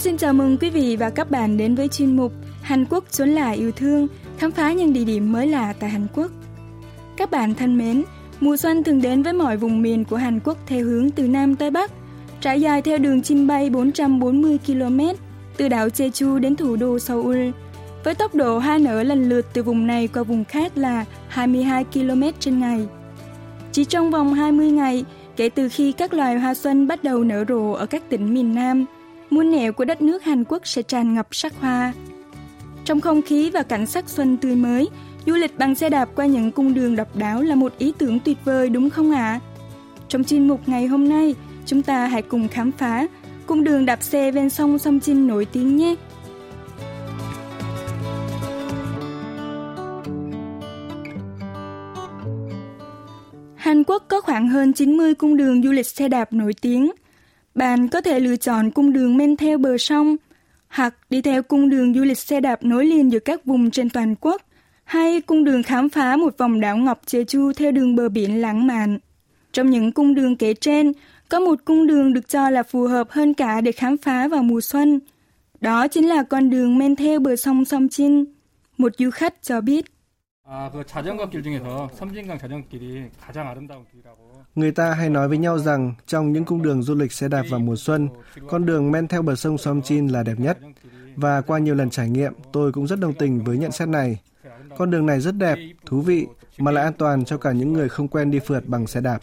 Xin chào mừng quý vị và các bạn đến với chuyên mục Hàn Quốc chốn là yêu thương, khám phá những địa điểm mới lạ tại Hàn Quốc. Các bạn thân mến, mùa xuân thường đến với mọi vùng miền của Hàn Quốc theo hướng từ Nam tới Bắc, trải dài theo đường chim bay 440 km từ đảo Jeju đến thủ đô Seoul. Với tốc độ hoa nở lần lượt từ vùng này qua vùng khác là 22 km trên ngày. Chỉ trong vòng 20 ngày, kể từ khi các loài hoa xuân bắt đầu nở rộ ở các tỉnh miền Nam, muôn nẻo của đất nước Hàn Quốc sẽ tràn ngập sắc hoa. Trong không khí và cảnh sắc xuân tươi mới, du lịch bằng xe đạp qua những cung đường độc đáo là một ý tưởng tuyệt vời đúng không ạ? À? Trong chuyên mục ngày hôm nay, chúng ta hãy cùng khám phá cung đường đạp xe ven sông Sông Chinh nổi tiếng nhé. Hàn Quốc có khoảng hơn 90 cung đường du lịch xe đạp nổi tiếng. Bạn có thể lựa chọn cung đường men theo bờ sông, hoặc đi theo cung đường du lịch xe đạp nối liền giữa các vùng trên toàn quốc, hay cung đường khám phá một vòng đảo Ngọc Jeju theo đường bờ biển lãng mạn. Trong những cung đường kể trên, có một cung đường được cho là phù hợp hơn cả để khám phá vào mùa xuân. Đó chính là con đường men theo bờ sông Song Chin. Một du khách cho biết. À, Người ta hay nói với nhau rằng trong những cung đường du lịch xe đạp vào mùa xuân, con đường men theo bờ sông Somjin là đẹp nhất. Và qua nhiều lần trải nghiệm, tôi cũng rất đồng tình với nhận xét này. Con đường này rất đẹp, thú vị, mà lại an toàn cho cả những người không quen đi phượt bằng xe đạp.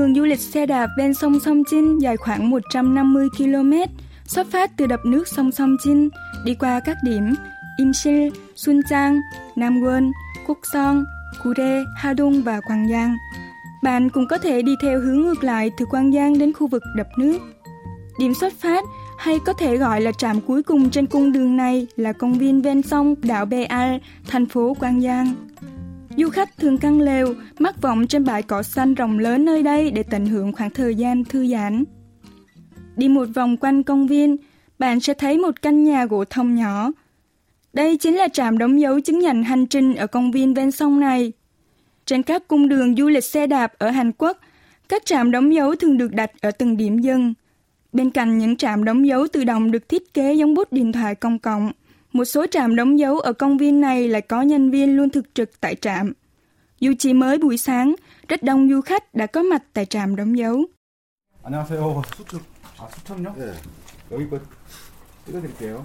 Đường du lịch xe đạp ven sông Song Chinh dài khoảng 150 km, xuất phát từ đập nước sông Song Chinh, đi qua các điểm Imsil, Sunjang, Namwon, Kukson, Kure, Hadong và Quang Giang. Bạn cũng có thể đi theo hướng ngược lại từ Quang Giang đến khu vực đập nước. Điểm xuất phát hay có thể gọi là trạm cuối cùng trên cung đường này là công viên ven sông đảo Beal, thành phố Quang Giang. Du khách thường căng lều, mắc vọng trên bãi cỏ xanh rộng lớn nơi đây để tận hưởng khoảng thời gian thư giãn. Đi một vòng quanh công viên, bạn sẽ thấy một căn nhà gỗ thông nhỏ. Đây chính là trạm đóng dấu chứng nhận hành trình ở công viên ven sông này. Trên các cung đường du lịch xe đạp ở Hàn Quốc, các trạm đóng dấu thường được đặt ở từng điểm dừng. Bên cạnh những trạm đóng dấu tự động được thiết kế giống bút điện thoại công cộng, một số trạm đóng dấu ở công viên này lại có nhân viên luôn thực trực tại trạm. Dù chỉ mới buổi sáng, rất đông du khách đã có mặt tại trạm đóng dấu. 안녕하세요. 수첩. 아, 수첩요? 네. 여기 거 찍어드릴게요.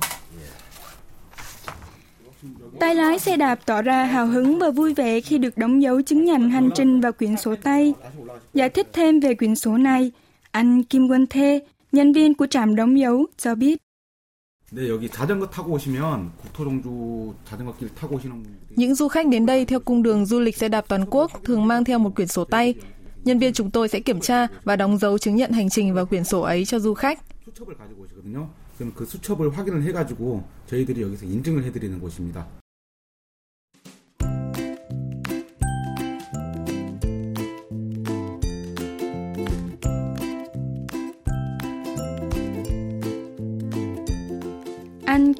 Tay lái xe đạp tỏ ra hào hứng và vui vẻ khi được đóng dấu chứng nhận hành trình vào quyển sổ tay. Giải thích thêm về quyển sổ này, anh Kim Quân Thê, nhân viên của trạm đóng dấu, cho biết. 네, 여기 자전거 타고 오시면 국토종주 자전거길 타고 오시는 분들이 Những du khách đến đây theo cung đường du lịch xe đạp toàn quốc thường mang theo một quyển sổ tay. Nhân viên chúng tôi sẽ kiểm tra và đóng dấu chứng nhận hành trình vào quyển sổ ấy cho du khách. 수첩을 가지고 오시거든요. 그럼 그 수첩을 확인을 해 가지고 저희들이 여기서 인증을 해 드리는 곳입니다.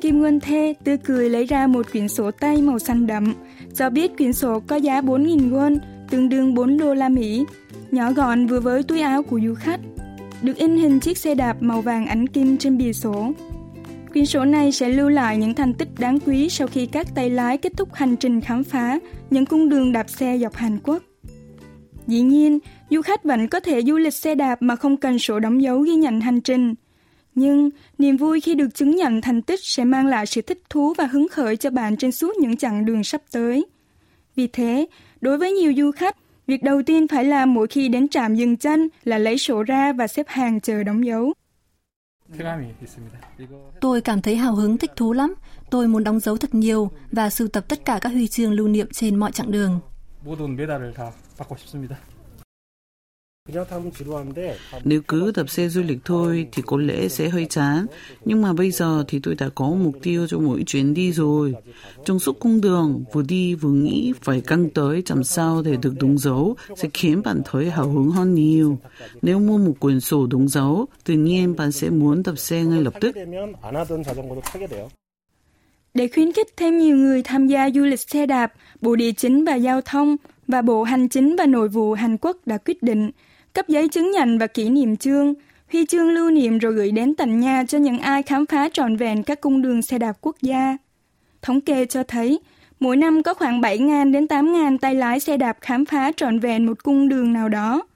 Kim Ngân Thê tươi cười lấy ra một quyển sổ tay màu xanh đậm, cho biết quyển sổ có giá 4.000 won, tương đương 4 đô la Mỹ, nhỏ gọn vừa với túi áo của du khách. Được in hình chiếc xe đạp màu vàng ánh kim trên bìa sổ. Quyển sổ này sẽ lưu lại những thành tích đáng quý sau khi các tay lái kết thúc hành trình khám phá những cung đường đạp xe dọc Hàn Quốc. Dĩ nhiên, du khách vẫn có thể du lịch xe đạp mà không cần sổ đóng dấu ghi nhận hành trình. Nhưng niềm vui khi được chứng nhận thành tích sẽ mang lại sự thích thú và hứng khởi cho bạn trên suốt những chặng đường sắp tới. Vì thế, đối với nhiều du khách, việc đầu tiên phải làm mỗi khi đến trạm dừng chân là lấy sổ ra và xếp hàng chờ đóng dấu. 쾌감이 있습니다. 이거 Tôi cảm thấy hào hứng thích thú lắm. Tôi muốn đóng dấu thật nhiều và sưu tập tất cả các huy chương lưu niệm trên mọi chặng đường. 모든 메달을 다 받고 싶습니다. Nếu cứ tập xe du lịch thôi thì có lẽ sẽ hơi chán. Nhưng mà bây giờ thì tôi đã có mục tiêu cho mỗi chuyến đi rồi. Trong suốt cung đường, vừa đi vừa nghĩ phải căng tới làm sao để được đúng dấu sẽ khiến bạn thấy hào hứng hơn nhiều. Nếu mua một quyển sổ đúng dấu, tự nhiên bạn sẽ muốn tập xe ngay lập tức. Để khuyến khích thêm nhiều người tham gia du lịch xe đạp, Bộ Địa chính và Giao thông và Bộ Hành chính và Nội vụ Hàn Quốc đã quyết định cấp giấy chứng nhận và kỷ niệm chương, huy chương lưu niệm rồi gửi đến tận nhà cho những ai khám phá trọn vẹn các cung đường xe đạp quốc gia. Thống kê cho thấy, mỗi năm có khoảng 7.000 đến 8.000 tay lái xe đạp khám phá trọn vẹn một cung đường nào đó.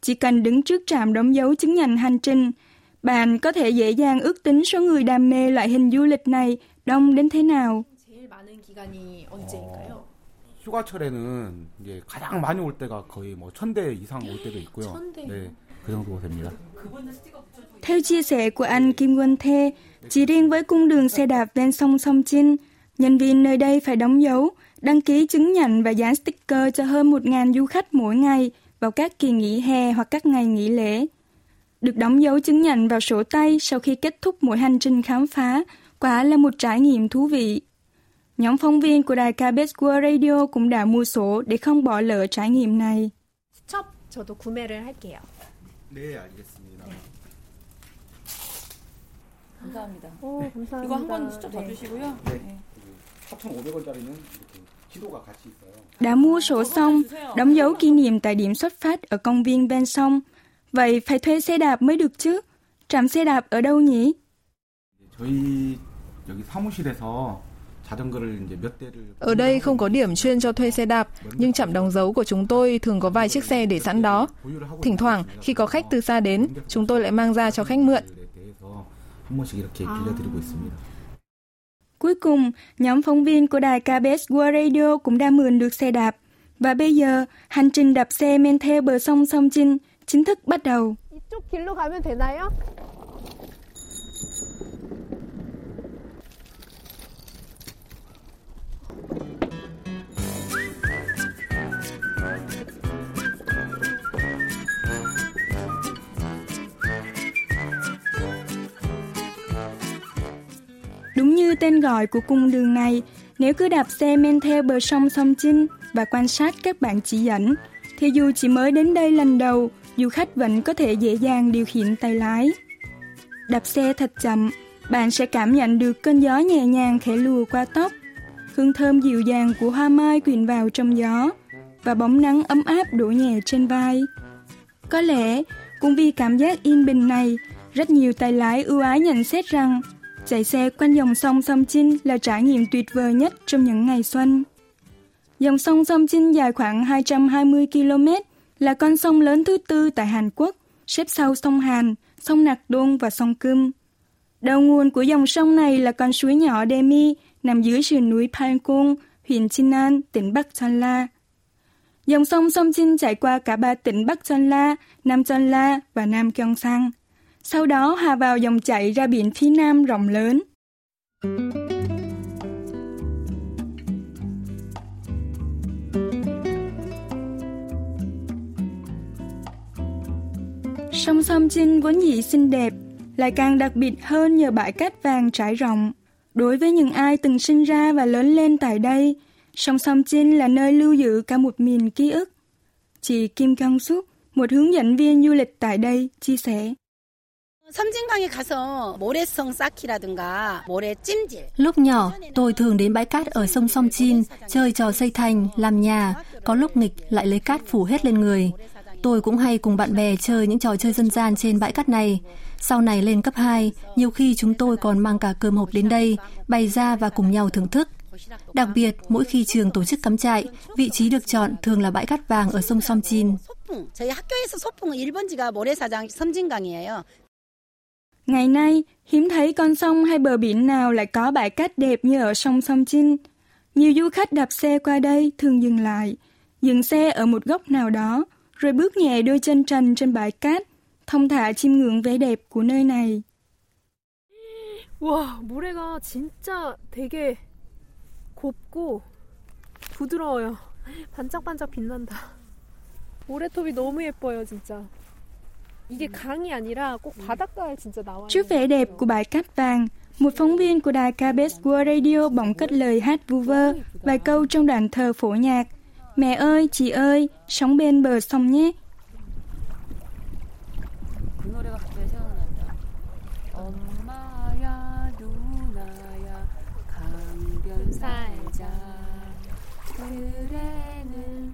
Chỉ cần đứng trước trạm đóng dấu chứng nhận hành trình, bạn có thể dễ dàng ước tính số người đam mê loại hình du lịch này đông đến thế nào. 휴가철에는 이제 가장 많이 올 때가 거의 뭐 천대 이상 올 때도 있고요. 네, 그 정도 됩니다. Theo chia sẻ của anh Kim Quân Thê, chỉ riêng với cung đường xe đạp ven sông Sông Chinh, nhân viên nơi đây phải đóng dấu, đăng ký chứng nhận và dán sticker cho hơn 1.000 du khách mỗi ngày vào các kỳ nghỉ hè hoặc các ngày nghỉ lễ. Được đóng dấu chứng nhận vào sổ tay sau khi kết thúc mỗi hành trình khám phá, quả là một trải nghiệm thú vị. Nhóm phóng viên của đài KBS World Radio cũng đã mua sổ để không bỏ lỡ trải nghiệm này. 수첩 저도 구매를 할게요. 네, 알겠습니다. 감사합니다. 오, 감사합니다. 이거 한 권 수첩 더 네. 주시고요. 네. 4,500원짜리는 이렇게 지도가 같이 있어요. Đã mua sổ xong, đóng dấu kỷ niệm tại điểm xuất phát ở công viên ven sông. Vậy phải thuê xe đạp mới được chứ? Trạm xe đạp ở đâu nhỉ? 저희 여기 사무실에서 자전거를 이제 몇 대를 Ở đây không có điểm chuyên cho thuê xe đạp, nhưng trạm đóng dấu của chúng tôi thường có vài chiếc xe để sẵn đó. 보유를 하고 Thỉnh thoảng, khi có khách từ xa đến, chúng tôi lại mang ra cho khách mượn. 있는 것들에 대해서 한 번씩 이렇게 빌려드리고 있습니다. Cuối cùng, nhóm phóng viên của đài KBS World Radio cũng đã mượn được xe đạp. Và bây giờ, hành trình đạp xe men theo bờ sông Sông Chinh chính thức bắt đầu. 이쪽 길로 가면 되나요? Tên gọi của cung đường này, nếu cứ đạp xe men theo bờ sông Sông Chinh và quan sát các bạn chỉ dẫn, thì dù chỉ mới đến đây lần đầu, du khách vẫn có thể dễ dàng điều khiển tay lái. Đạp xe thật chậm, bạn sẽ cảm nhận được cơn gió nhẹ nhàng khẽ lùa qua tóc, hương thơm dịu dàng của hoa mai quyện vào trong gió và bóng nắng ấm áp đổ nhẹ trên vai. Có lẽ, cũng vì cảm giác yên bình này, rất nhiều tay lái ưu ái nhận xét rằng chạy xe quanh dòng sông Sông Chinh là trải nghiệm tuyệt vời nhất trong những ngày xuân. Dòng sông Sông Chinh dài khoảng 220 km, là con sông lớn thứ tư tại Hàn Quốc, xếp sau sông Hàn, sông Nạc Đôn và sông Cơm. Đầu nguồn của dòng sông này là con suối nhỏ Demi nằm dưới sườn núi Palkong, huyện Chinan, tỉnh Bắc Chonla. Dòng sông Sông Chinh chảy qua cả ba tỉnh Bắc Chonla, Nam Chonla và Nam Gyeongsang. Sau đó hòa vào dòng chảy ra biển phía nam rộng lớn. Sông Sông Chinh vốn dĩ xinh đẹp, lại càng đặc biệt hơn nhờ bãi cát vàng trải rộng. Đối với những ai từng sinh ra và lớn lên tại đây, sông Sông Chinh là nơi lưu giữ cả một miền ký ức. Chị Kim Kang Suk, một hướng dẫn viên du lịch tại đây, chia sẻ. Lúc nhỏ, tôi thường đến bãi cát ở sông Song Chin, chơi trò xây thành, làm nhà, có lúc nghịch lại lấy cát phủ hết lên người. Tôi cũng hay cùng bạn bè chơi những trò chơi dân gian trên bãi cát này. Sau này lên cấp 2, nhiều khi chúng tôi còn mang cả cơm hộp đến đây, bày ra và cùng nhau thưởng thức. Đặc biệt, mỗi khi trường tổ chức cắm trại, vị trí được chọn thường là bãi cát vàng ở sông Song Ngày nay, hiếm thấy con sông hay bờ biển nào lại có bãi cát đẹp như ở sông Sông Chinh. Nhiều du khách đạp xe qua đây thường dừng lại, dừng xe ở một góc nào đó, rồi bước nhẹ đôi chân trần trên bãi cát, thông thả chiêm ngưỡng vẻ đẹp của nơi này. 와, 모래가 진짜 되게 곱고 부드러워요. 반짝반짝 빛난다. 모래톱이 너무 예뻐요, 진짜. Trước vẻ đẹp của bãi cát vàng, một phóng viên của đài KBS World Radio bỗng cất lời hát vu vơ vài câu trong đoạn thờ phổ nhạc. Mẹ ơi, chị ơi, sống bên bờ sông nhé. 그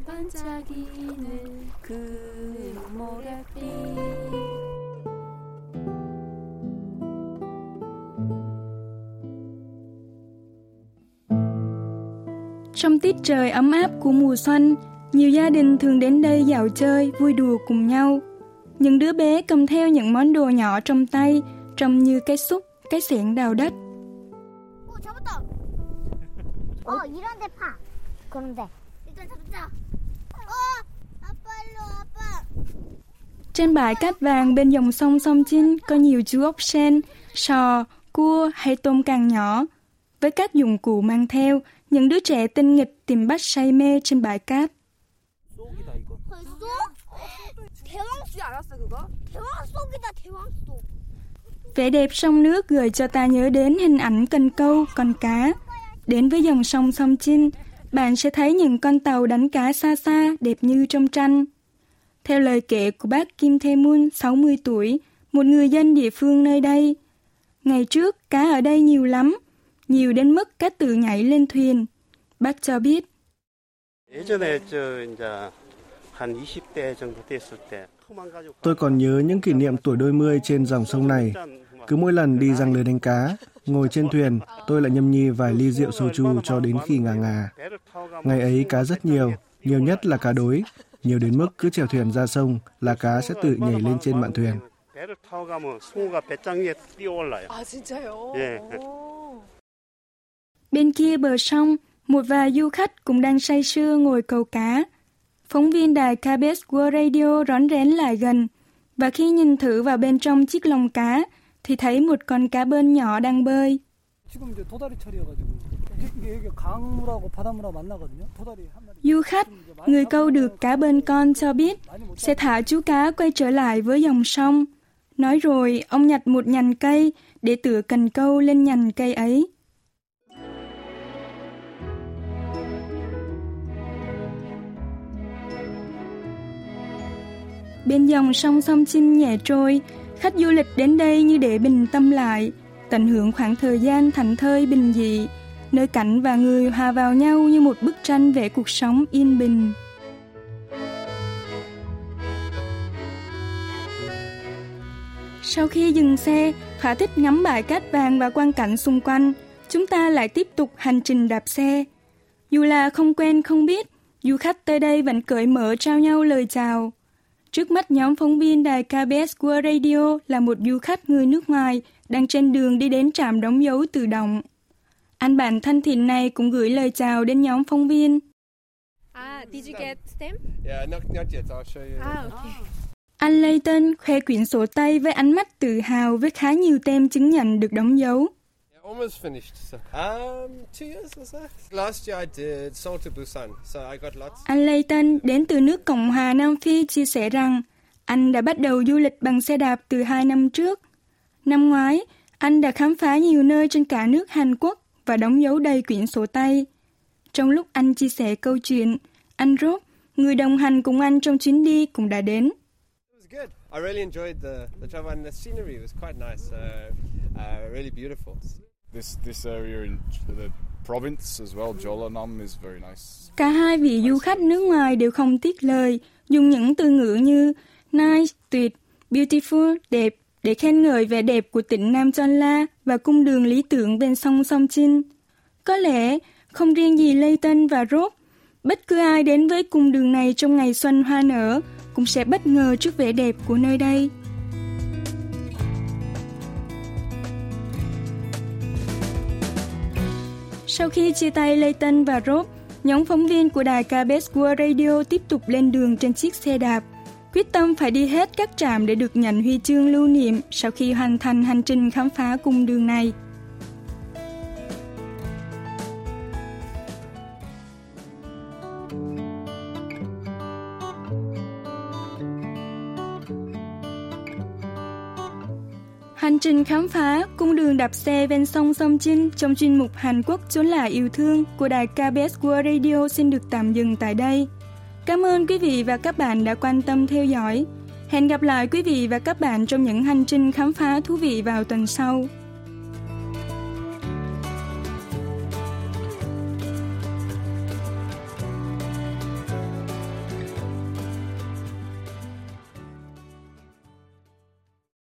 반짝이는 그 모래빛 Trong tiết trời ấm áp của mùa xuân, nhiều gia đình thường đến đây dạo chơi, vui đùa cùng nhau. Những đứa bé cầm theo những món đồ nhỏ trong tay, trông như cái xúc, cái xẻng đào đất. 어 잡았다. 어 이런 데 파. 그런데 Trên bãi cát vàng bên dòng sông Sông Chin có nhiều chú ốc sen, sò, cua hay tôm càng nhỏ. Với các dụng cụ mang theo, những đứa trẻ tinh nghịch tìm bắt say mê trên bãi cát. Vẻ đẹp sông nước gửi cho ta nhớ đến hình ảnh cần câu, con cá. Đến với dòng sông Sông Chin, bạn sẽ thấy những con tàu đánh cá xa xa đẹp như trong tranh. Theo lời kể của bác Kim Thê Moon, 60 tuổi, một người dân địa phương nơi đây, ngày trước cá ở đây nhiều lắm, nhiều đến mức cá tự nhảy lên thuyền. Bác cho biết. Tôi còn nhớ những kỷ niệm tuổi đôi mươi trên dòng sông này. Cứ mỗi lần đi răng lưới đánh cá, Ngồi trên thuyền, tôi lại nhâm nhi vài ly rượu soju cho đến khi ngà ngà. Ngày ấy cá rất nhiều, nhiều nhất là cá đối. Nhiều đến mức cứ chèo thuyền ra sông là cá sẽ tự nhảy lên trên mạn thuyền. Bên kia bờ sông, một vài du khách cũng đang say sưa ngồi cầu cá. Phóng viên đài KBS World Radio rón rén lại gần, và khi nhìn thử vào bên trong chiếc lồng cá, thì thấy một con cá bơn nhỏ đang bơi. Du khách, người câu được cá bơn con cho biết sẽ thả chú cá quay trở lại với dòng sông. Nói rồi, ông nhặt một nhành cây để tựa cần câu lên nhành cây ấy. Bên dòng sông sông chim nhẹ trôi, khách du lịch đến đây như để bình tâm lại, tận hưởng khoảng thời gian thảnh thơi bình dị, nơi cảnh và người hòa vào nhau như một bức tranh vẽ cuộc sống yên bình. Sau khi dừng xe, thỏa thích ngắm bãi cát vàng và quang cảnh xung quanh, chúng ta lại tiếp tục hành trình đạp xe. Dù là không quen không biết, du khách tới đây vẫn cởi mở trao nhau lời chào. Trước mắt nhóm phóng viên đài KBS World Radio là một du khách người nước ngoài đang trên đường đi đến trạm đóng dấu tự động. Anh bạn thân thiện này cũng gửi lời chào đến nhóm phóng viên. À, did you ah, Anh Layton khoe quyển sổ tay với ánh mắt tự hào với khá nhiều tem chứng nhận được đóng dấu. Almost finished. So, um, two years or so. Last year I did Seoul to Busan, so I got lots. Anh Layton đến từ nước Cộng hòa Nam Phi chia sẻ rằng anh đã bắt đầu du lịch bằng xe đạp từ hai năm trước. Năm ngoái, anh đã khám phá nhiều nơi trên cả nước Hàn Quốc và đóng dấu đầy quyển sổ tay. Trong lúc anh chia sẻ câu chuyện, anh Rob, người đồng hành cùng anh trong chuyến đi cũng đã đến. It was good. I really enjoyed the, the travel and the scenery was quite nice. Uh, uh, really beautiful. This this area in the province as well, Jeollanam is very nice. Cả hai vị du khách nước ngoài đều không tiếc lời, dùng những từ ngữ như nice, tuyệt, beautiful, đẹp để khen ngợi vẻ đẹp của tỉnh Nam Chonla và cung đường lý tưởng bên sông Sông Chin. Có lẽ không riêng gì Layton và Rob, bất cứ ai đến với cung đường này trong ngày xuân hoa nở cũng sẽ bất ngờ trước vẻ đẹp của nơi đây. Sau khi chia tay Layton và Rob, nhóm phóng viên của đài KBS World Radio tiếp tục lên đường trên chiếc xe đạp, quyết tâm phải đi hết các trạm để được nhận huy chương lưu niệm sau khi hoàn thành hành trình khám phá cung đường này. Hành trình khám phá, cung đường đạp xe ven sông Sông Chinh trong chuyên mục Hàn Quốc chốn là yêu thương của đài KBS World Radio xin được tạm dừng tại đây. Cảm ơn quý vị và các bạn đã quan tâm theo dõi. Hẹn gặp lại quý vị và các bạn trong những hành trình khám phá thú vị vào tuần sau.